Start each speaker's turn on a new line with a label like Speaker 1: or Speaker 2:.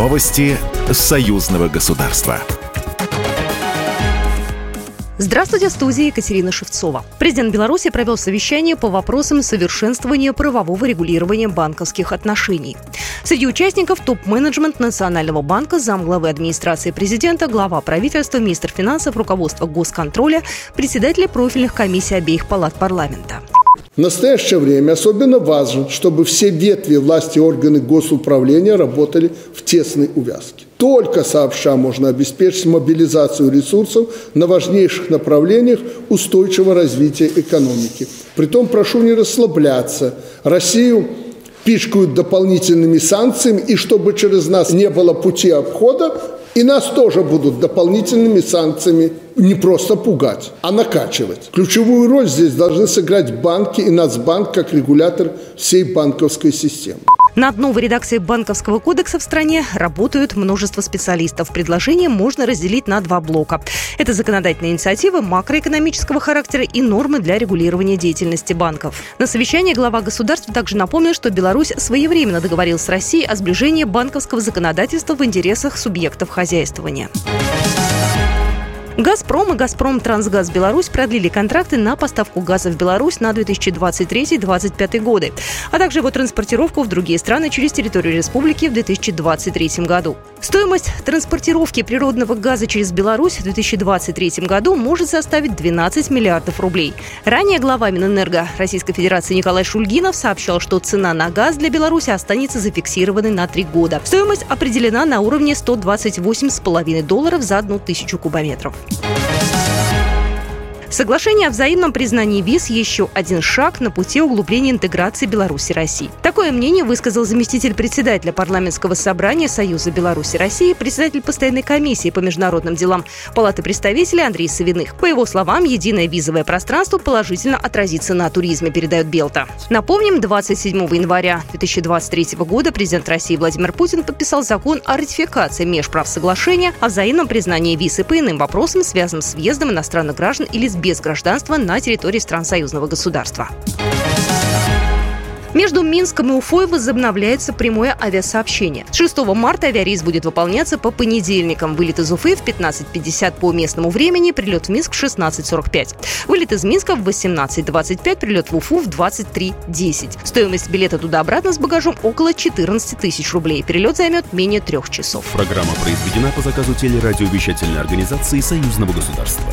Speaker 1: Новости союзного государства.
Speaker 2: Здравствуйте, в студии Екатерина Шевцова. Президент Беларуси провел совещание по вопросам совершенствования правового регулирования банковских отношений. Среди участников топ-менеджмент Национального банка, замглавы администрации президента, глава правительства, министр финансов, руководство госконтроля, председатели профильных комиссий обеих палат парламента.
Speaker 3: В настоящее время особенно важно, чтобы все ветви власти и органы госуправления работали в тесной увязке. Только сообща можно обеспечить мобилизацию ресурсов на важнейших направлениях устойчивого развития экономики. Притом прошу не расслабляться. Россию пичкают дополнительными санкциями, и чтобы через нас не было пути обхода, и нас тоже будут дополнительными санкциями не просто пугать, а накачивать. Ключевую роль здесь должны сыграть банки и Нацбанк как регулятор всей банковской системы.
Speaker 2: Над новой редакцией банковского кодекса в стране работают множество специалистов. Предложение можно разделить на два блока. Это законодательные инициативы макроэкономического характера и нормы для регулирования деятельности банков. На совещании глава государства также напомнил, что Беларусь своевременно договорилась с Россией о сближении банковского законодательства в интересах субъектов хозяйствования. «Газпром» и «Газпром Трансгаз Беларусь» продлили контракты на поставку газа в Беларусь на 2023-2025 годы, а также его транспортировку в другие страны через территорию республики в 2023 году. Стоимость транспортировки природного газа через Беларусь в 2023 году может составить 12 миллиардов рублей. Ранее глава Минэнерго Российской Федерации Николай Шульгинов сообщал, что цена на газ для Беларуси останется зафиксированной на три года. Стоимость определена на уровне 128,5 долларов за одну тысячу кубометров. Bye. Соглашение о взаимном признании виз – еще один шаг на пути углубления интеграции Беларуси и России. Такое мнение высказал заместитель председателя парламентского собрания Союза Беларуси и России, председатель постоянной комиссии по международным делам Палаты представителей Андрей Савиных. По его словам, единое визовое пространство положительно отразится на туризме, передает Белта. Напомним, 27 января 2023 года президент России Владимир Путин подписал закон о ратификации межправсоглашения о взаимном признании виз и по иным вопросам, связанным с въездом иностранных граждан или с без гражданства на территории стран союзного государства. Между Минском и Уфой возобновляется прямое авиасообщение. С 6 марта авиарейс будет выполняться по понедельникам. Вылет из Уфы в 15.50 по местному времени, прилет в Минск в 16.45. Вылет из Минска в 18.25, прилет в Уфу в 23.10. Стоимость билета туда-обратно с багажом около 14 тысяч рублей. Перелет займет менее трех часов.
Speaker 1: Программа произведена по заказу телерадиовещательной организации Союзного государства.